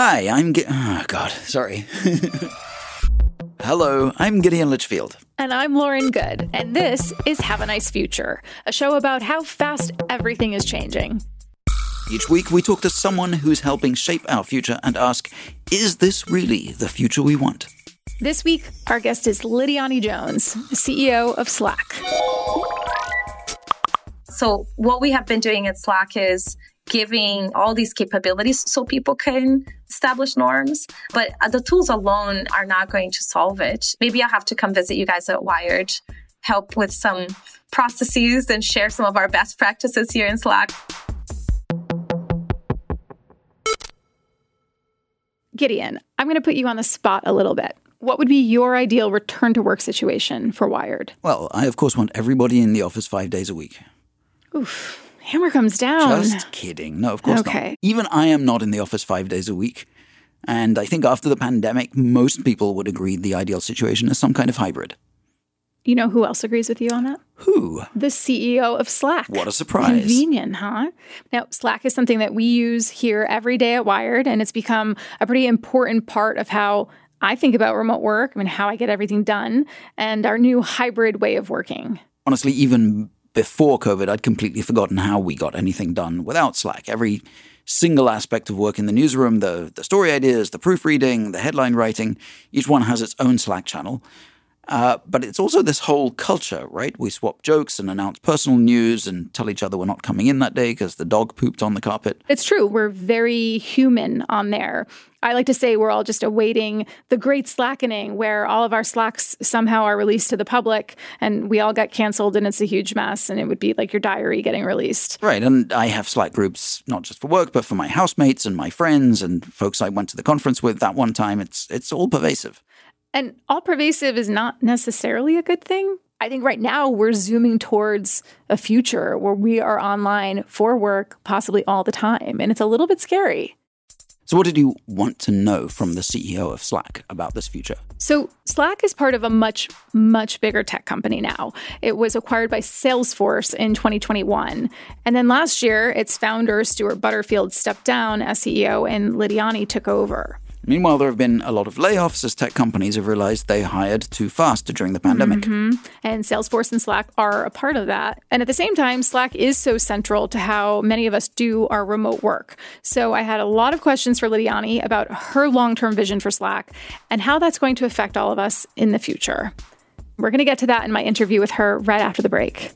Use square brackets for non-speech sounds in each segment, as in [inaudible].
Hi, I'm Gi- oh God, sorry. [laughs] Hello, I'm Gideon Lichfield. And I'm Lauren Goode, and this is Have a Nice Future, a show about how fast everything is changing. Each week, we talk to someone who's helping shape our future and ask, is this really the future we want? This week, our guest is Lidiane Jones, CEO of Slack. So, what we have been doing at Slack is giving all these capabilities so people can establish norms. But uh, the tools alone are not going to solve it. Maybe I'll have to come visit you guys at Wired, help with some processes and share some of our best practices here in Slack. Gideon, I'm going to put you on the spot a little bit. What would be your ideal return to work situation for Wired? Well, I of course want everybody in the office five days a week. Oof. Hammer comes down. Just kidding. No, of course Okay. not. Even I am not in the office five days a week. And I think after the pandemic, most people would agree the ideal situation is some kind of hybrid. You know who else agrees with you on that? Who? The CEO of Slack. What a surprise. Convenient, huh? Now, Slack is something that we use here every day at Wired, and it's become a pretty important part of how I think about remote work, I mean, how I get everything done, and our new hybrid way of working. Honestly, even before COVID, I'd completely forgotten how we got anything done without Slack. Every single aspect of work in the newsroom, the, the story ideas, the proofreading, the headline writing, each one has its own Slack channel. Uh, but it's also this whole culture, right? We swap jokes and announce personal news and tell each other we're not coming in that day because the dog pooped on the carpet. It's true. We're very human on there. I like to say we're all just awaiting the great slackening where all of our slacks somehow are released to the public and we all got canceled and it's a huge mess and it would be like your diary getting released. Right, and I have Slack groups not just for work, but for my housemates and my friends and folks I went to the conference with that one time. It's it's all pervasive. And all pervasive is not necessarily a good thing. I think right now we're zooming towards a future where we are online for work possibly all the time. And it's a little bit scary. So, what did you want to know from the CEO of Slack about this future? So, Slack is part of a much, much bigger tech company now. It was acquired by Salesforce in 2021. And then last year, its founder, Stewart Butterfield, stepped down as CEO and Lidiane took over. Meanwhile, there have been a lot of layoffs as tech companies have realized they hired too fast during the pandemic. Mm-hmm. And Salesforce and Slack are a part of that. And at the same time, Slack is so central to how many of us do our remote work. So I had a lot of questions for Lidiane about her long term vision for Slack and how that's going to affect all of us in the future. We're going to get to that in my interview with her right after the break.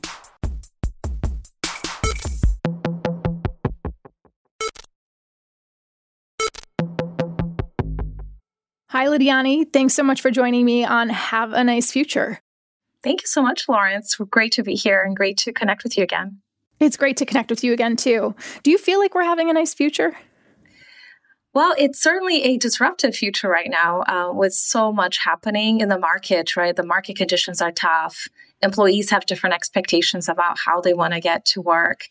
Hi, Lidiane. Thanks so much for joining me on Have a Nice Future. Thank you so much, Lawrence. Great to be here and great to connect with you again. It's great to connect with you again, too. Do you feel like we're having a nice future? Well, it's certainly a disruptive future right now uh, with so much happening in the market, right? The market conditions are tough. Employees have different expectations about how they want to get to work.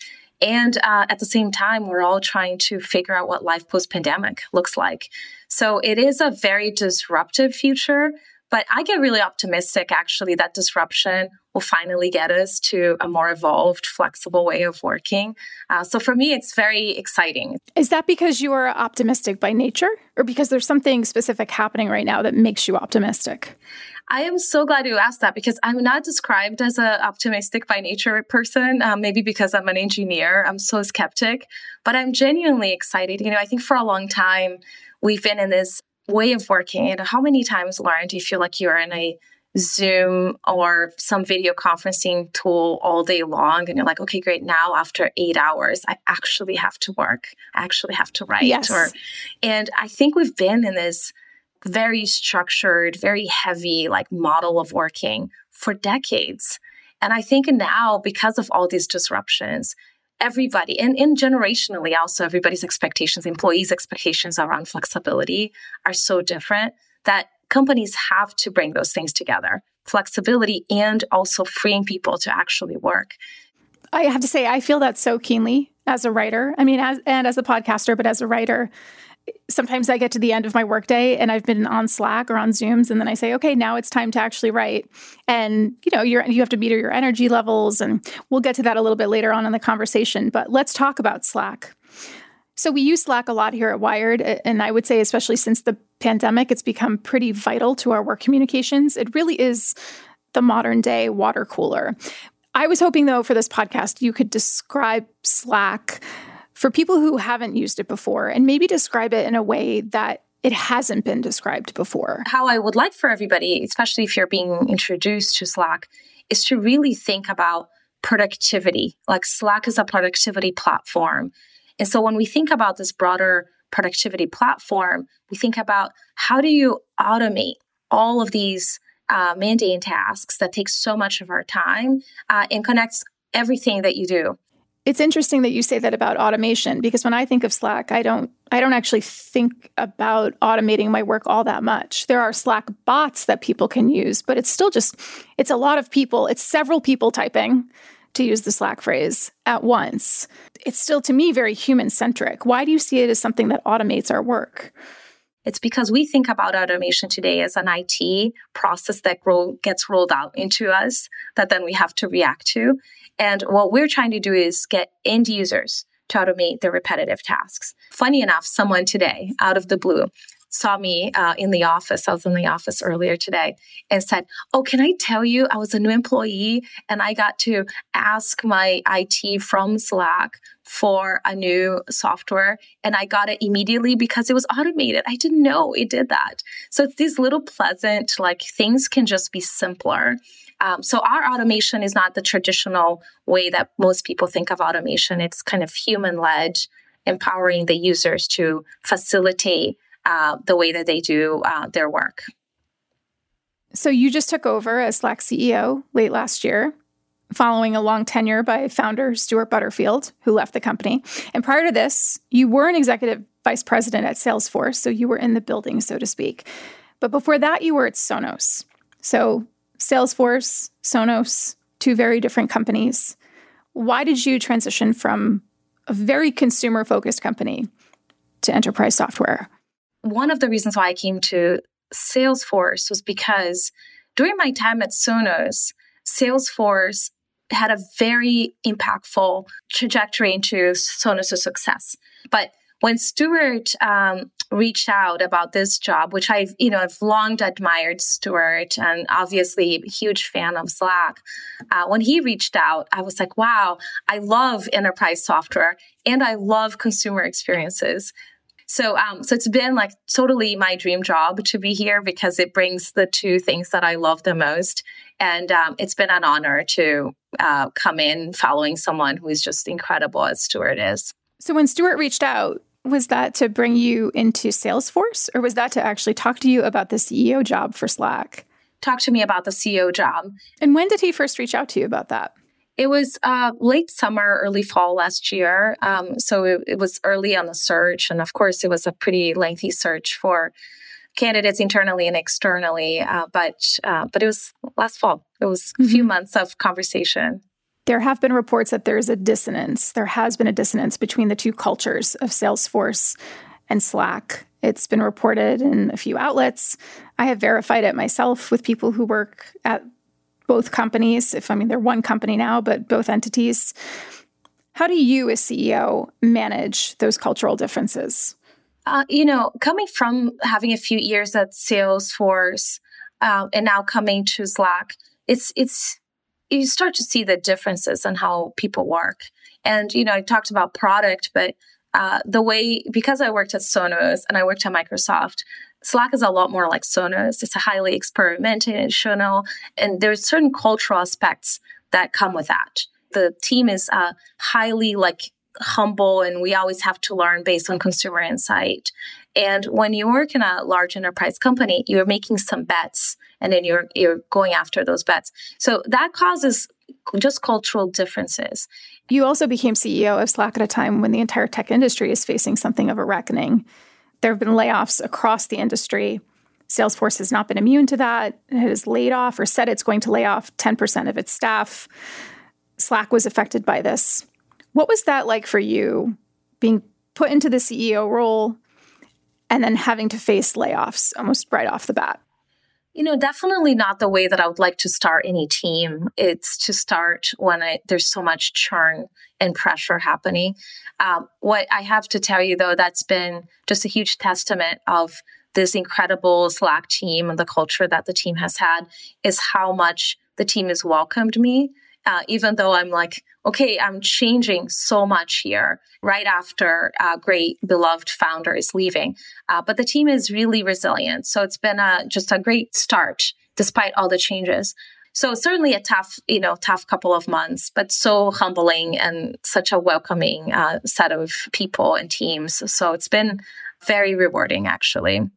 And uh, at the same time, we're all trying to figure out what life post pandemic looks like. So it is a very disruptive future. But I get really optimistic actually that disruption will finally get us to a more evolved, flexible way of working. Uh, so for me, it's very exciting. Is that because you are optimistic by nature or because there's something specific happening right now that makes you optimistic? I am so glad you asked that because I'm not described as an optimistic by nature person. Um, maybe because I'm an engineer, I'm so skeptic, but I'm genuinely excited. You know, I think for a long time we've been in this way of working. And how many times, Lauren, do you feel like you're in a Zoom or some video conferencing tool all day long and you're like, okay, great. Now after eight hours, I actually have to work. I actually have to write. Yes. Or and I think we've been in this very structured, very heavy like model of working for decades. And I think now, because of all these disruptions, everybody and, and generationally also everybody's expectations, employees' expectations around flexibility are so different that companies have to bring those things together flexibility and also freeing people to actually work. I have to say, I feel that so keenly as a writer. I mean, as and as a podcaster, but as a writer, sometimes I get to the end of my workday and I've been on Slack or on Zooms, and then I say, okay, now it's time to actually write. And you know, you have to meter your energy levels, and we'll get to that a little bit later on in the conversation. But let's talk about Slack. So we use Slack a lot here at Wired, and I would say, especially since the pandemic, it's become pretty vital to our work communications. It really is the modern day water cooler. I was hoping, though, for this podcast, you could describe Slack for people who haven't used it before and maybe describe it in a way that it hasn't been described before. How I would like for everybody, especially if you're being introduced to Slack, is to really think about productivity. Like Slack is a productivity platform. And so when we think about this broader productivity platform, we think about how do you automate all of these uh, mundane tasks that take so much of our time uh, and connects everything that you do. It's interesting that you say that about automation because when I think of Slack, I don't I don't actually think about automating my work all that much. There are Slack bots that people can use, but it's still just it's a lot of people, it's several people typing to use the Slack phrase at once. It's still to me very human centric. Why do you see it as something that automates our work? It's because we think about automation today as an IT process that gets rolled out into us that then we have to react to. And what we're trying to do is get end users to automate the repetitive tasks. Funny enough, someone today out of the blue saw me uh, in the office. I was in the office earlier today and said, Oh, can I tell you, I was a new employee and I got to ask my IT from Slack for a new software and I got it immediately because it was automated. I didn't know it did that. So it's these little pleasant, like things can just be simpler. Um, so our automation is not the traditional way that most people think of automation. It's kind of human led, empowering the users to facilitate uh, the way that they do uh, their work. So you just took over as Slack CEO late last year, following a long tenure by founder Stewart Butterfield, who left the company. And prior to this, you were an executive vice president at Salesforce, so you were in the building, so to speak. But before that, you were at Sonos. So Salesforce, Sonos, two very different companies. Why did you transition from a very consumer focused company to enterprise software? One of the reasons why I came to Salesforce was because during my time at Sonos, Salesforce had a very impactful trajectory into Sonos' success. But when Stewart um, reached out about this job, which I've, you know, I've long admired Stewart and obviously huge fan of Slack. Uh, when he reached out, I was like, wow, I love enterprise software and I love consumer experiences. So, um, so it's been like totally my dream job to be here because it brings the two things that I love the most. And um, it's been an honor to uh, come in following someone who is just incredible as Stewart is. So, when Stewart reached out, was that to bring you into Salesforce or was that to actually talk to you about the CEO job for Slack? Talk to me about the CEO job. And when did he first reach out to you about that? It was uh, late summer, early fall last year. Um, so it, it, was early on the search. And of course, it was a pretty lengthy search for candidates internally and externally. Uh, but, uh, but it was last fall. It was mm-hmm. a few mm-hmm. months of conversation. There have been reports that there's a dissonance. There has been a dissonance between the two cultures of Salesforce and Slack. It's been reported in a few outlets. I have verified it myself with people who work at both companies, if I mean they're one company now, but both entities. How do you, as CEO, manage those cultural differences? Uh, you know, coming from having a few years at Salesforce uh, and now coming to Slack, it's it's you start to see the differences in how people work. And you know, I talked about product, but uh, the way because I worked at Sonos and I worked at Microsoft, Slack is a lot more like Sonos. It's a highly experimental, and there's certain cultural aspects that come with that. The team is uh, highly like humble, and we always have to learn based on consumer insight. And when you work in a large enterprise company, you're making some bets, and then you're you're going after those bets. So that causes just cultural differences. You also became CEO of Slack at a time when the entire tech industry is facing something of a reckoning. There have been layoffs across the industry. Salesforce has not been immune to that. It has laid off or said it's going to lay off 10% of its staff. Slack was affected by this. What was that like for you being put into the CEO role and then having to face layoffs almost right off the bat? You know, definitely not the way that I would like to start any team. It's to start when I, there's so much churn and pressure happening. Um, what I have to tell you, though, that's been just a huge testament of this incredible Slack team and the culture that the team has had is how much the team has welcomed me. Uh, even though I'm like, okay, I'm changing so much here right after a great beloved founder is leaving. Uh, but the team is really resilient. So it's been a, just a great start despite all the changes. So certainly a tough, you know, tough couple of months, but so humbling and such a welcoming uh, set of people and teams. So it's been very rewarding, actually.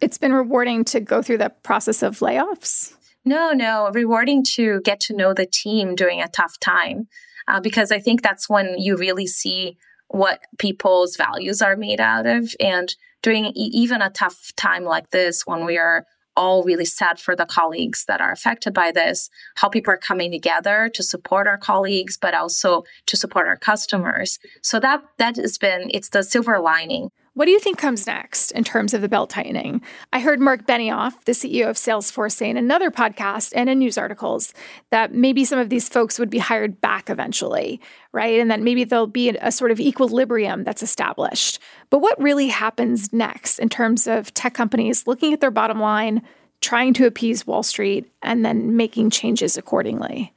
It's been rewarding to go through the process of layoffs. No, no, rewarding to get to know the team during a tough time. Uh, because I think that's when you really see what people's values are made out of. And during even a tough time like this, when we are all really sad for the colleagues that are affected by this, how people are coming together to support our colleagues, but also to support our customers. So that that has been it's the silver lining. What do you think comes next in terms of the belt tightening? I heard Mark Benioff, the CEO of Salesforce, say in another podcast and in news articles that maybe some of these folks would be hired back eventually, right? And that maybe there'll be a, sort of equilibrium that's established. But what really happens next in terms of tech companies looking at their bottom line, trying to appease Wall Street, and then making changes accordingly?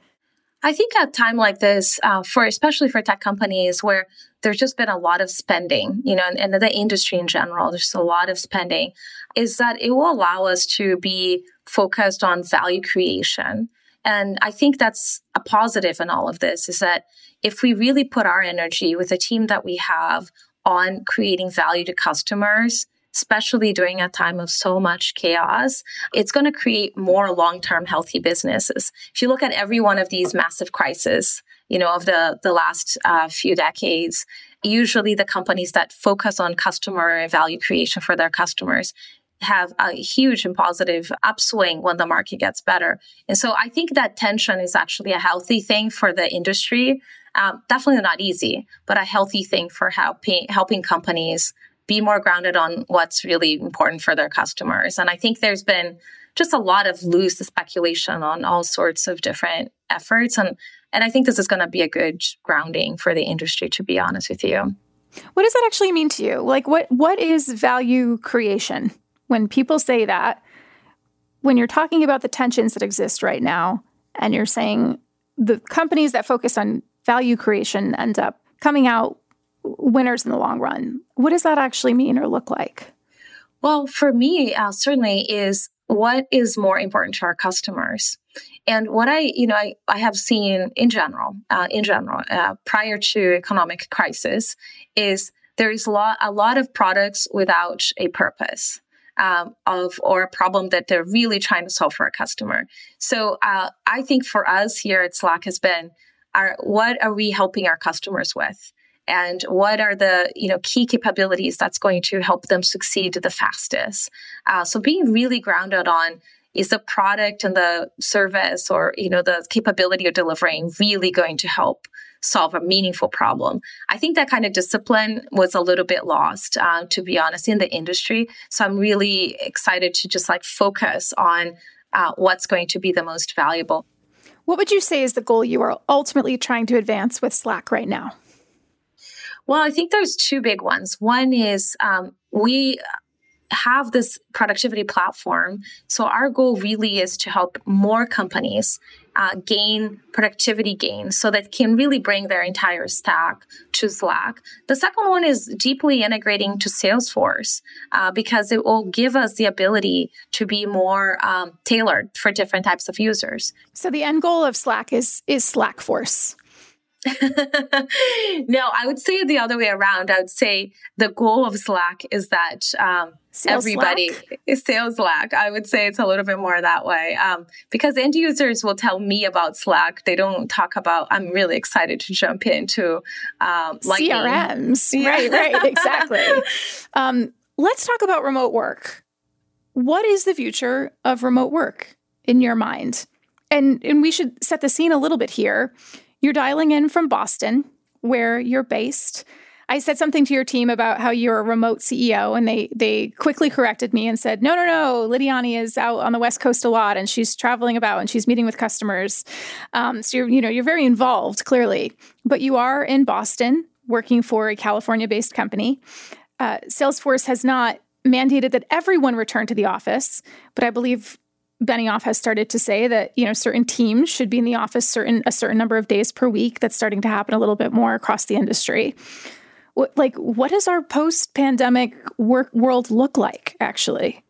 I think at a time like this, uh, for especially for tech companies where there's just been a lot of spending, you know, and, and the industry in general, there's a lot of spending, is that it will allow us to be focused on value creation. And I think that's a positive in all of this is that if we really put our energy with the team that we have on creating value to customers, especially during a time of so much chaos, it's going to create more long-term healthy businesses. If you look at every one of these massive crises, you know, of the, the last uh, few decades, usually the companies that focus on customer value creation for their customers have a huge and positive upswing when the market gets better. And so I think that tension is actually a healthy thing for the industry. Um, definitely not easy, but a healthy thing for helping helping companies be more grounded on what's really important for their customers. And I think there's been just a lot of loose speculation on all sorts of different efforts. And, and I think this is going to be a good grounding for the industry, to be honest with you. What does that actually mean to you? Like, what what is value creation? When people say that, when you're talking about the tensions that exist right now, and you're saying the companies that focus on value creation end up coming out winners in the long run. What does that actually mean or look like? Well, for me, uh, certainly is what is more important to our customers. And what I, you know, I, I have seen in general, uh, in general, uh, prior to economic crisis, is there is a lot, a lot of products without a purpose. Um, of or a problem that they're really trying to solve for a customer. So uh, I think for us here at Slack has been our what are we helping our customers with? And what are the you know key capabilities that's going to help them succeed the fastest. Uh, so being really grounded on is the product and the service or you know the capability of delivering really going to help solve a meaningful problem. I think that kind of discipline was a little bit lost uh, to be honest in the industry. So i'm really excited to just like focus on uh, what's going to be the most valuable. What would you say is the goal you are ultimately trying to advance with slack right now well, I think there's two big ones. One is um, we have this productivity platform. So our goal really is to help more companies uh, gain productivity gains so that can really bring their entire stack to Slack. The second one is deeply integrating to Salesforce uh, because it will give us the ability to be more um, tailored for different types of users. So the end goal of Slack is is Slackforce. [laughs] no, I would say the other way around. I would say the goal of Slack is that um, everybody Slack? is [laughs] sales Slack. I would say it's a little bit more that way um, because end users will tell me about Slack. They don't talk about. I'm really excited to jump into um, CRMs. [laughs] Yeah. Right, right, exactly. um, let's talk about remote work. What is the future of remote work in your mind? And and we should set the scene a little bit here you're dialing in from Boston, where you're based. I said something to your team about how you're a remote CEO, and they they quickly corrected me and said, "No, no, no. Lidiane is out on the West Coast a lot, and she's traveling about, and she's meeting with customers. Um, so you're you know you're very involved, clearly, but you are in Boston working for a California-based company. Uh, Salesforce has not mandated that everyone return to the office, but I believe Benioff has started to say that you know certain teams should be in the office certain a certain number of days per week. That's starting to happen a little bit more across the industry. What, like, what does our post-pandemic work world look like? Actually,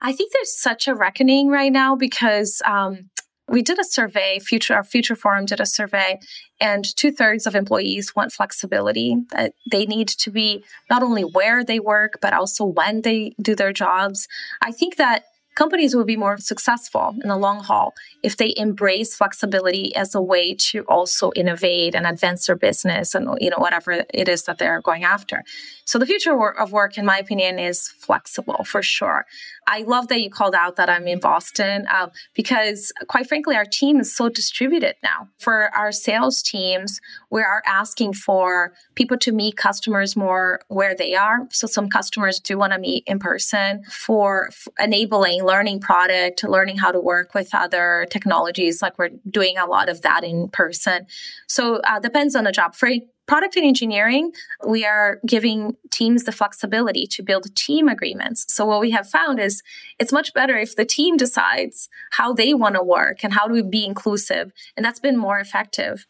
I think there's such a reckoning right now because um, we did a survey. Future our Future Forum did a survey, and two thirds of employees want flexibility. That they need to be not only where they work but also when they do their jobs. I think that companies will be more successful in the long haul if they embrace flexibility as a way to also innovate and advance their business and you know whatever it is that they're going after. So the future of work, in my opinion, is flexible for sure. I love that you called out that I'm in Boston uh, because, quite frankly, our team is so distributed now. For our sales teams, we are asking for people to meet customers more where they are. So some customers do want to meet in person for f- enabling learning product, learning how to work with other technologies. Like we're doing a lot of that in person. So uh, depends on the job. For product and engineering, we are giving teams the flexibility to build team agreements. So what we have found is it's much better if the team decides how they want to work and how to be inclusive. And that's been more effective.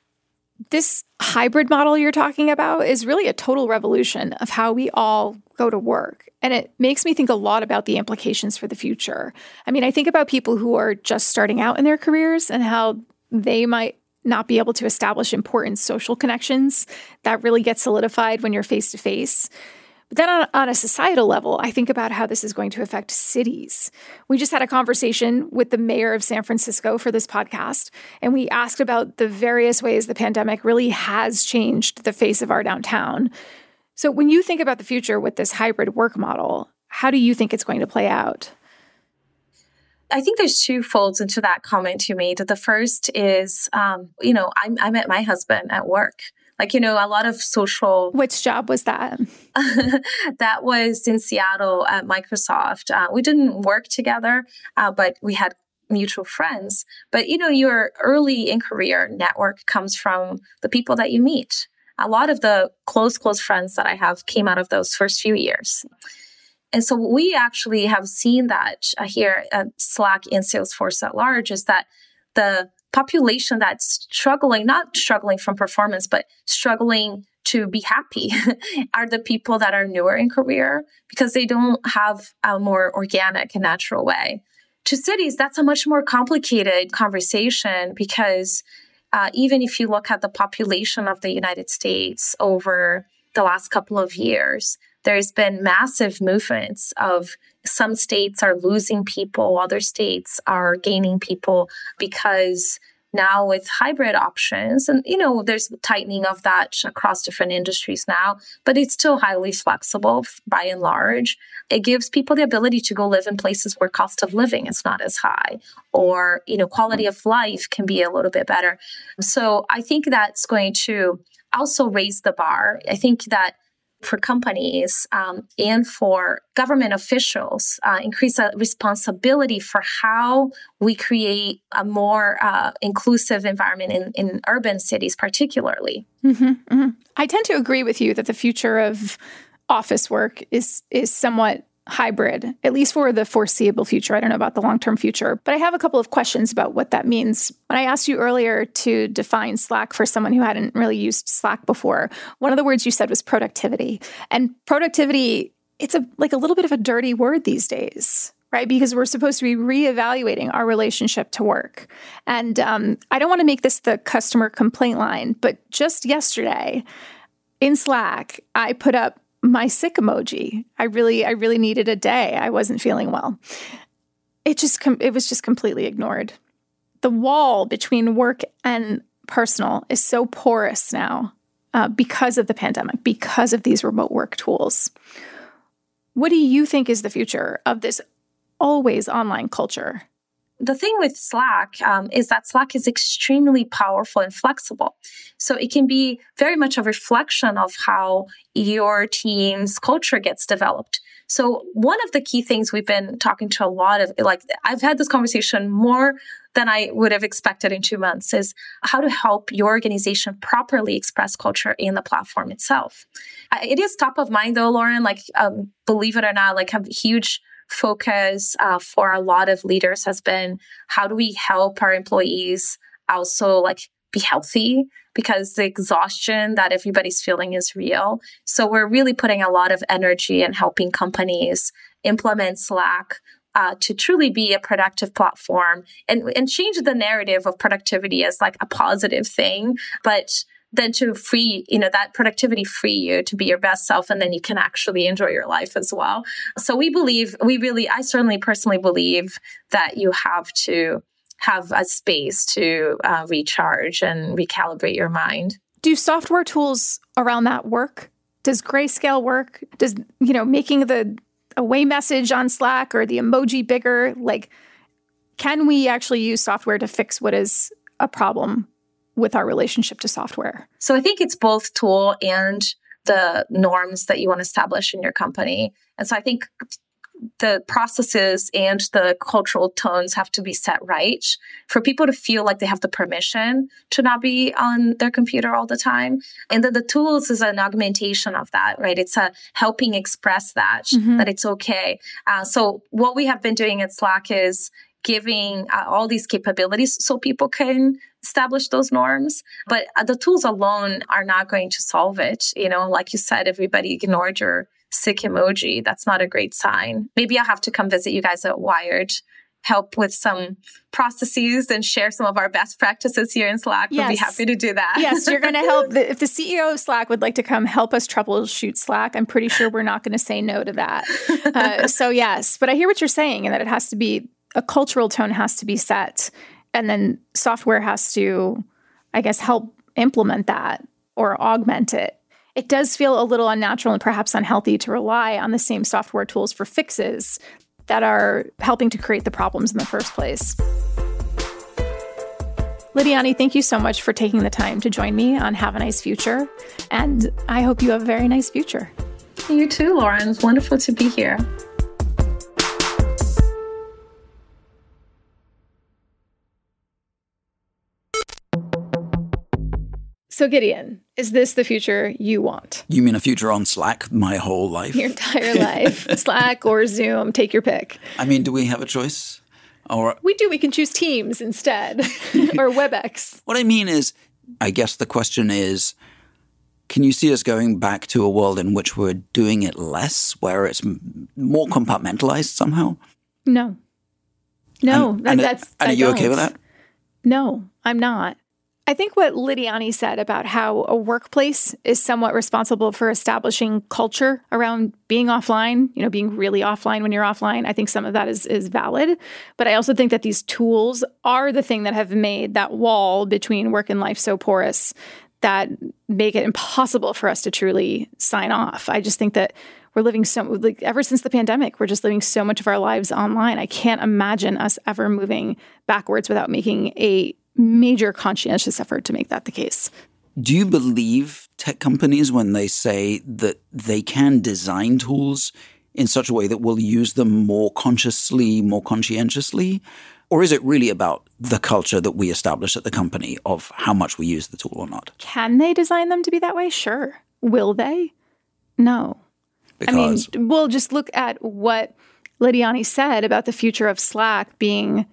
This hybrid model you're talking about is really a total revolution of how we all go to work. And it makes me think a lot about the implications for the future. I mean, I think about people who are just starting out in their careers and how they might not be able to establish important social connections that really get solidified when you're face to face. But then on, on, a societal level, I think about how this is going to affect cities. We just had a conversation with the mayor of San Francisco for this podcast, and we asked about the various ways the pandemic really has changed the face of our downtown. So, when you think about the future with this hybrid work model, how do you think it's going to play out? I think there's two folds into that comment you made. The first is, um, you know, I, I met my husband at work. Like, you know, a lot of social. Which job was that? [laughs] that was in Seattle at Microsoft. Uh, we didn't work together, uh, but we had mutual friends. But, you know, your early in career network comes from the people that you meet. A lot of the close, close friends that I have came out of those first few years. And so we actually have seen that uh, here at Slack and Salesforce at large is that the population that's struggling, not struggling from performance, but struggling to be happy [laughs] are the people that are newer in career because they don't have a more organic and natural way. To cities, that's a much more complicated conversation because uh, even if you look at the population of the United States over the last couple of years, there's been massive movements of some states are losing people, other states are gaining people because now with hybrid options and you know there's tightening of that across different industries now but it's still highly flexible by and large. It gives people the ability to go live in places where cost of living is not as high or you know quality of life can be a little bit better. So i think that's going to also raise the bar. I think that for companies um, and for government officials uh, increase a responsibility for how we create a more uh, inclusive environment in, in urban cities particularly mm-hmm, mm-hmm. i tend to agree with you that the future of office work is is somewhat hybrid, at least for the foreseeable future. I don't know about the long term future, but I have a couple of questions about what that means. When I asked you earlier to define Slack for someone who hadn't really used Slack before, one of the words you said was productivity. And productivity, it's a like a little bit of a dirty word these days. Right, because we're supposed to be reevaluating our relationship to work. And um, I don't want to make this the customer complaint line, but just yesterday in Slack, I put up my sick emoji. I really, I really needed a day. I wasn't feeling well. It just, com- it was just completely ignored. The wall between work and personal is so porous now uh, because of the pandemic, because of these remote work tools. What do you think is the future of this always online culture? The thing with Slack um, is that Slack is extremely powerful and flexible. So it can be very much a reflection of how your team's culture gets developed. So one of the key things we've been talking to a lot of, like, I've had this conversation more than I would have expected in two months is how to help your organization properly express culture in the platform itself. It is top of mind though, Lauren, like, um, believe it or not, like have huge focus uh, for a lot of leaders has been how do we help our employees also like be healthy because the exhaustion that everybody's feeling is real. So we're really putting a lot of energy in helping companies implement Slack uh, to truly be a productive platform and, and change the narrative of productivity as like a positive thing. But then to free, you know, that productivity free you to be your best self and then you can actually enjoy your life as well. So we believe, we really, I certainly personally believe that you have to have a space to uh, recharge and recalibrate your mind. Do software tools around that work? Does grayscale work? Does, you know, making the away message on Slack or the emoji bigger, like, can we actually use software to fix what is a problem with our relationship to software? So I think it's both tool and the norms that you want to establish in your company. And so I think the processes and the cultural tones have to be set right for people to feel like they have the permission to not be on their computer all the time. And then the tools is an augmentation of that, right? It's a helping express that, mm-hmm. that it's okay. Uh, so what we have been doing at Slack is giving uh, all these capabilities so people can establish those norms. But uh, the tools alone are not going to solve it. You know, like you said, everybody ignored your sick emoji. That's not a great sign. Maybe I'll have to come visit you guys at Wired help with some processes and share some of our best practices here in Slack, yes. We'll be happy to do that. yes, you're going to help. [laughs] The, if the CEO of Slack would like to come help us troubleshoot Slack, I'm pretty sure we're not going to say no to that. Uh, [laughs] so, yes, but I hear what you're saying and that it has to be a cultural tone has to be set and then software has to i guess help implement that or augment it it does feel a little unnatural and perhaps unhealthy to rely on the same software tools for fixes that are helping to create the problems in the first place Lidiane, thank you so much for taking the time to join me on Have a Nice Future. And I hope you have a very nice future. You too, Lauren. It's wonderful to be here. So, Gideon, is this the future you want? You mean a future on Slack my whole life? Your entire life. [laughs] Slack or Zoom, take your pick. I mean, do we have a choice? Or We do. We can choose Teams instead [laughs] or WebEx. What I mean is, I guess the question is can you see us going back to a world in which we're doing it less, where it's more compartmentalized somehow? No. No, and, and that's. And are you okay with that? No, I'm not. I think what Lidiane said about how a workplace is somewhat responsible for establishing culture around being offline, you know, being really offline when you're offline, I think some of that is is valid. But I also think that these tools are the thing that have made that wall between work and life so porous that make it impossible for us to truly sign off. I just think that we're living so like ever since the pandemic, we're just living so much of our lives online. I can't imagine us ever moving backwards without making a major conscientious effort to make that the case. Do you believe tech companies when they say that they can design tools in such a way that we'll use them more consciously, more conscientiously? Or is it really about the culture that we establish at the company of how much we use the tool or not? Can they design them to be that way? Sure. Will they? No. Because? I mean, we'll just look at what Lidiane said about the future of Slack being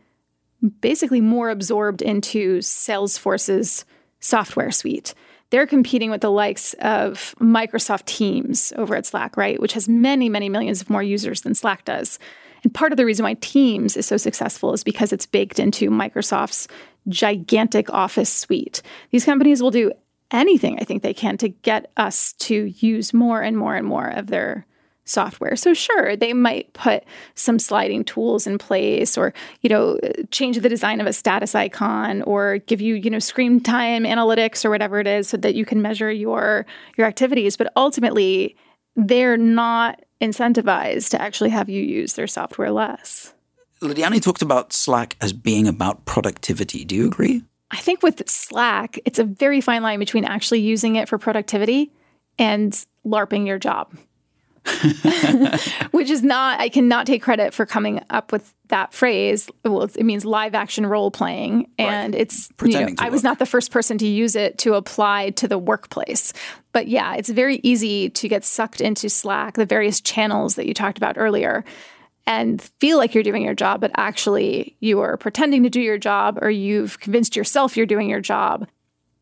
basically more absorbed into Salesforce's software suite. They're competing with the likes of Microsoft Teams over at Slack, right? Which has many, many millions of more users than Slack does. And part of the reason why Teams is so successful is because it's baked into Microsoft's gigantic Office suite. These companies will do anything I think they can to get us to use more and more and more of their software. So sure, they might put some sliding tools in place or, you know, change the design of a status icon or give you, you know, screen time analytics or whatever it is so that you can measure your your activities, but ultimately they're not incentivized to actually have you use their software less. Lidiane talked about Slack as being about productivity. Do you agree? I think with Slack, it's a very fine line between actually using it for productivity and LARPing your job. [laughs] Which is not, I cannot take credit for coming up with that phrase. Well, it means live action role playing. And right. it's, you know, I was not the first person to use it to apply to the workplace. But yeah, it's very easy to get sucked into Slack, the various channels that you talked about earlier and feel like you're doing your job, but actually you are pretending to do your job or you've convinced yourself you're doing your job.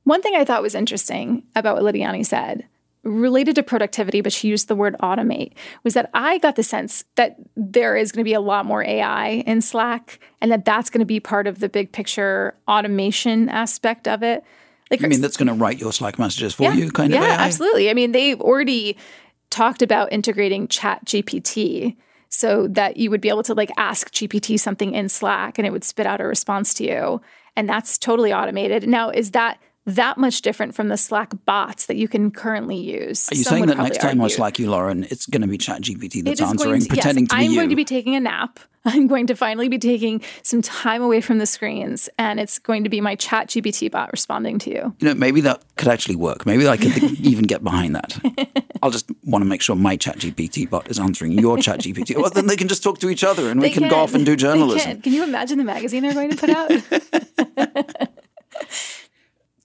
One thing I thought was interesting about what Lidiane said related to productivity, but she used the word automate, was that I got the sense that there is going to be a lot more AI in Slack and that that's going to be part of the big picture automation aspect of it. Like, I mean, that's going to write your Slack messages for yeah, you, kind yeah, of Yeah, absolutely. I mean, they've already talked about integrating Chat GPT so that you would be able to like ask GPT something in Slack and it would spit out a response to you. And that's totally automated. Now, is that that much different from the Slack bots that you can currently use? Are you Some saying that next time argue. I Slack you, Lauren, it's going to be ChatGPT that's answering, to, pretending yes, to be I'm you? going to be taking a nap [laughs] I'm going to finally be taking some time away from the screens and it's going to be my chat GPT bot responding to you. You know, maybe that could actually work. Maybe I could [laughs] even get behind that. I'll just want to make sure my chat GPT bot is answering your [laughs] chat GPT. Well, then they can just talk to each other and they we can, can, go off and do journalism. Can. can you imagine the magazine they're going to put out?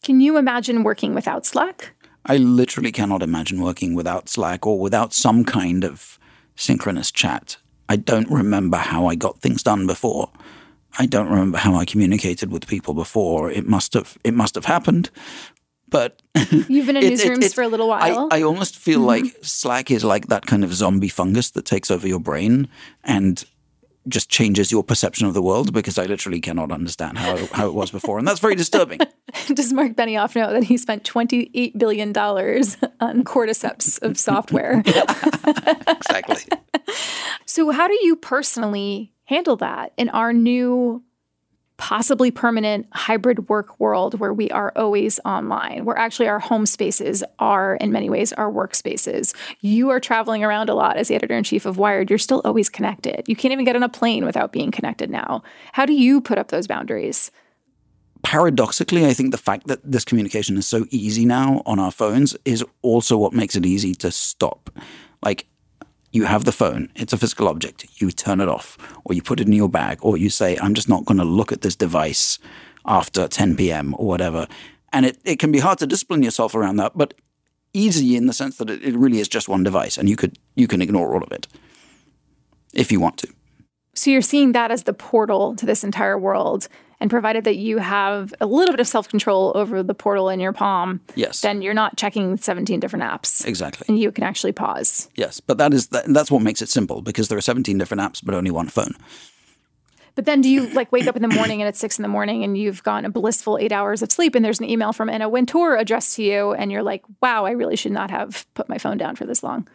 Can you imagine working without Slack? I literally cannot imagine working without Slack or without some kind of synchronous chat I don't remember how I got things done before. I don't remember how I communicated with people before. It must have it must have happened. But [laughs] you've been in [laughs] it, newsrooms it, it, for a little while. I, I almost feel mm-hmm. like Slack is like that kind of zombie fungus that takes over your brain and just changes your perception of the world because I literally cannot understand how, how it was before. And that's very disturbing. [laughs] Does Mark Benioff know that he spent $28 billion on cordyceps of software? [laughs] exactly. [laughs] so, how do you personally handle that in our new possibly permanent hybrid work world where we are always online, where actually our home spaces are, in many ways, our workspaces. You are traveling around a lot as the editor in chief of Wired. You're still always connected. You can't even get on a plane without being connected now. How do you put up those boundaries? Paradoxically, I think the fact that this communication is so easy now on our phones is also what makes it easy to stop. Like, you have the phone, it's a physical object, you turn it off, or you put it in your bag, or you say, I'm just not going to look at this device after 10 p.m. or whatever. And it, it can be hard to discipline yourself around that, but easy in the sense that it, it really is just one device and you could you can ignore all of it if you want to. So you're seeing that as the portal to this entire world and provided that you have a little bit of self control over the portal in your palm, yes. then you're not checking 17 different apps. Exactly. And you can actually pause. Yes, but that is that's what makes it simple because there are 17 different apps but only one phone. But then do you like wake up in the morning and it's six in the morning and you've gotten a blissful eight hours of sleep and there's an email from Anna Wintour addressed to you and you're like, wow, I really should not have put my phone down for this long?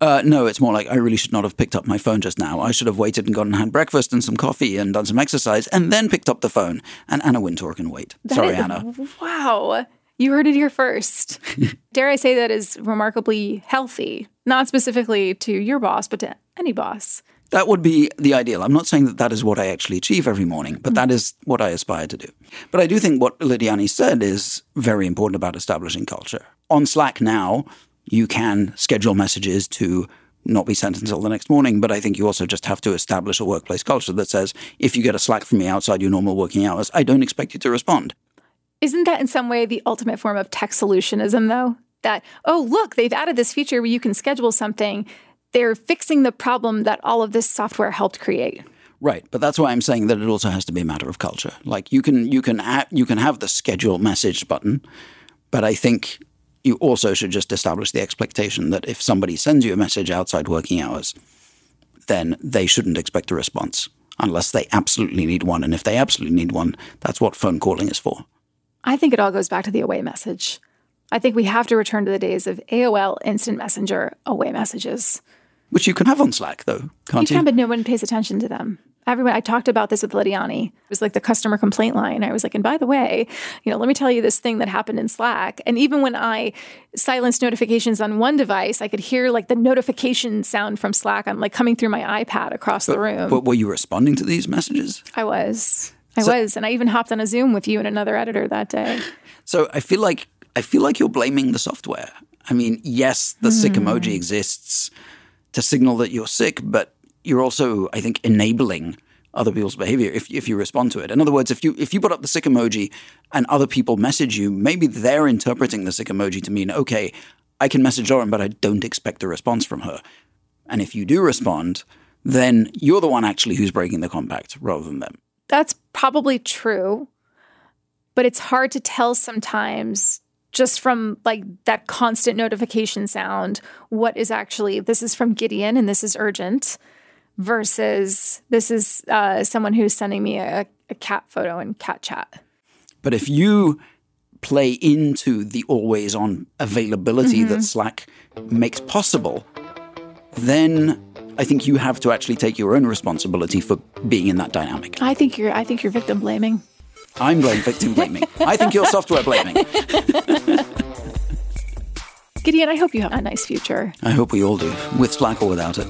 Uh, no, it's more like I really should not have picked up my phone just now. I should have waited and gone and had breakfast and some coffee and done some exercise and then picked up the phone. And Anna Wintour can wait. That Sorry, is, Anna. Wow. You heard it here first. [laughs] Dare I say that is remarkably healthy, not specifically to your boss, but to any boss. That would be the ideal. I'm not saying that that is what I actually achieve every morning, but mm-hmm. that is what I aspire to do. But I do think what Lidiane said is very important about establishing culture. On Slack now, you can schedule messages to not be sent until the next morning. But I think you also just have to establish a workplace culture that says if you get a Slack from me outside your normal working hours, I don't expect you to respond. Isn't that in some way the ultimate form of tech solutionism, though? That, oh, look, they've added this feature where you can schedule something. They're fixing the problem that all of this software helped create. Right, but that's why I'm saying that it also has to be a matter of culture. Like you can you can you can have the schedule message button, but I think you also should just establish the expectation that if somebody sends you a message outside working hours, then they shouldn't expect a response unless they absolutely need one. And if they absolutely need one, that's what phone calling is for. I think it all goes back to the away message. I think we have to return to the days of AOL Instant Messenger away messages. Which you can have on Slack, though, can't you? You can, but no one pays attention to them. Everyone I talked about this with Lidiane. It was like the customer complaint line. I was like, and by the way, you know, let me tell you this thing that happened in Slack. And even when I silenced notifications on one device, I could hear like the notification sound from Slack. I'm like coming through my iPad across but, the room. But were you responding to these messages? I was. I so, was. And I even hopped on a Zoom with you and another editor that day. So I feel like I feel like you're blaming the software. I mean, yes, the mm. sick emoji exists to signal that you're sick, but you're also, I think, enabling other people's behavior if, if you respond to it. In other words, if you if you put up the sick emoji and other people message you, maybe they're interpreting the sick emoji to mean, okay, I can message Lauren, but I don't expect a response from her. And if you do respond, then you're the one actually who's breaking the compact rather than them. That's probably true. But it's hard to tell sometimes just from like that constant notification sound what is actually this is from Gideon and this is urgent versus this is uh, someone who's sending me a, a cat photo in cat chat. But if you play into the always on availability mm-hmm. that Slack makes possible, then I think you have to actually take your own responsibility for being in that dynamic. I think you're I think you're victim blaming. I'm blame victim blaming. I think you're software blaming. [laughs] Gideon, I hope you have a nice future. I hope we all do, with Slack or without it.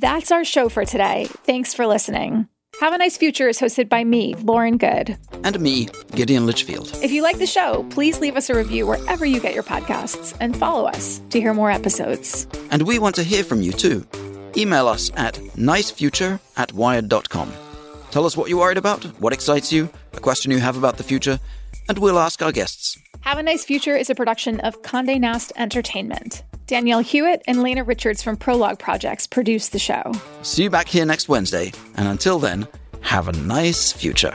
That's our show for today. Thanks for listening. Have a Nice Future is hosted by me, Lauren Goode. And me, Gideon Lichfield. If you like the show, please leave us a review wherever you get your podcasts and follow us to hear more episodes. And we want to hear from you too. Email us at nicefuture at wired.com. Tell us what you're worried about, what excites you, a question you have about the future, and we'll ask our guests. Have a Nice Future is a production of Conde Nast Entertainment. Danielle Hewitt and Lena Richards from Prologue Projects produce the show. See you back here next Wednesday, and until then, have a nice future.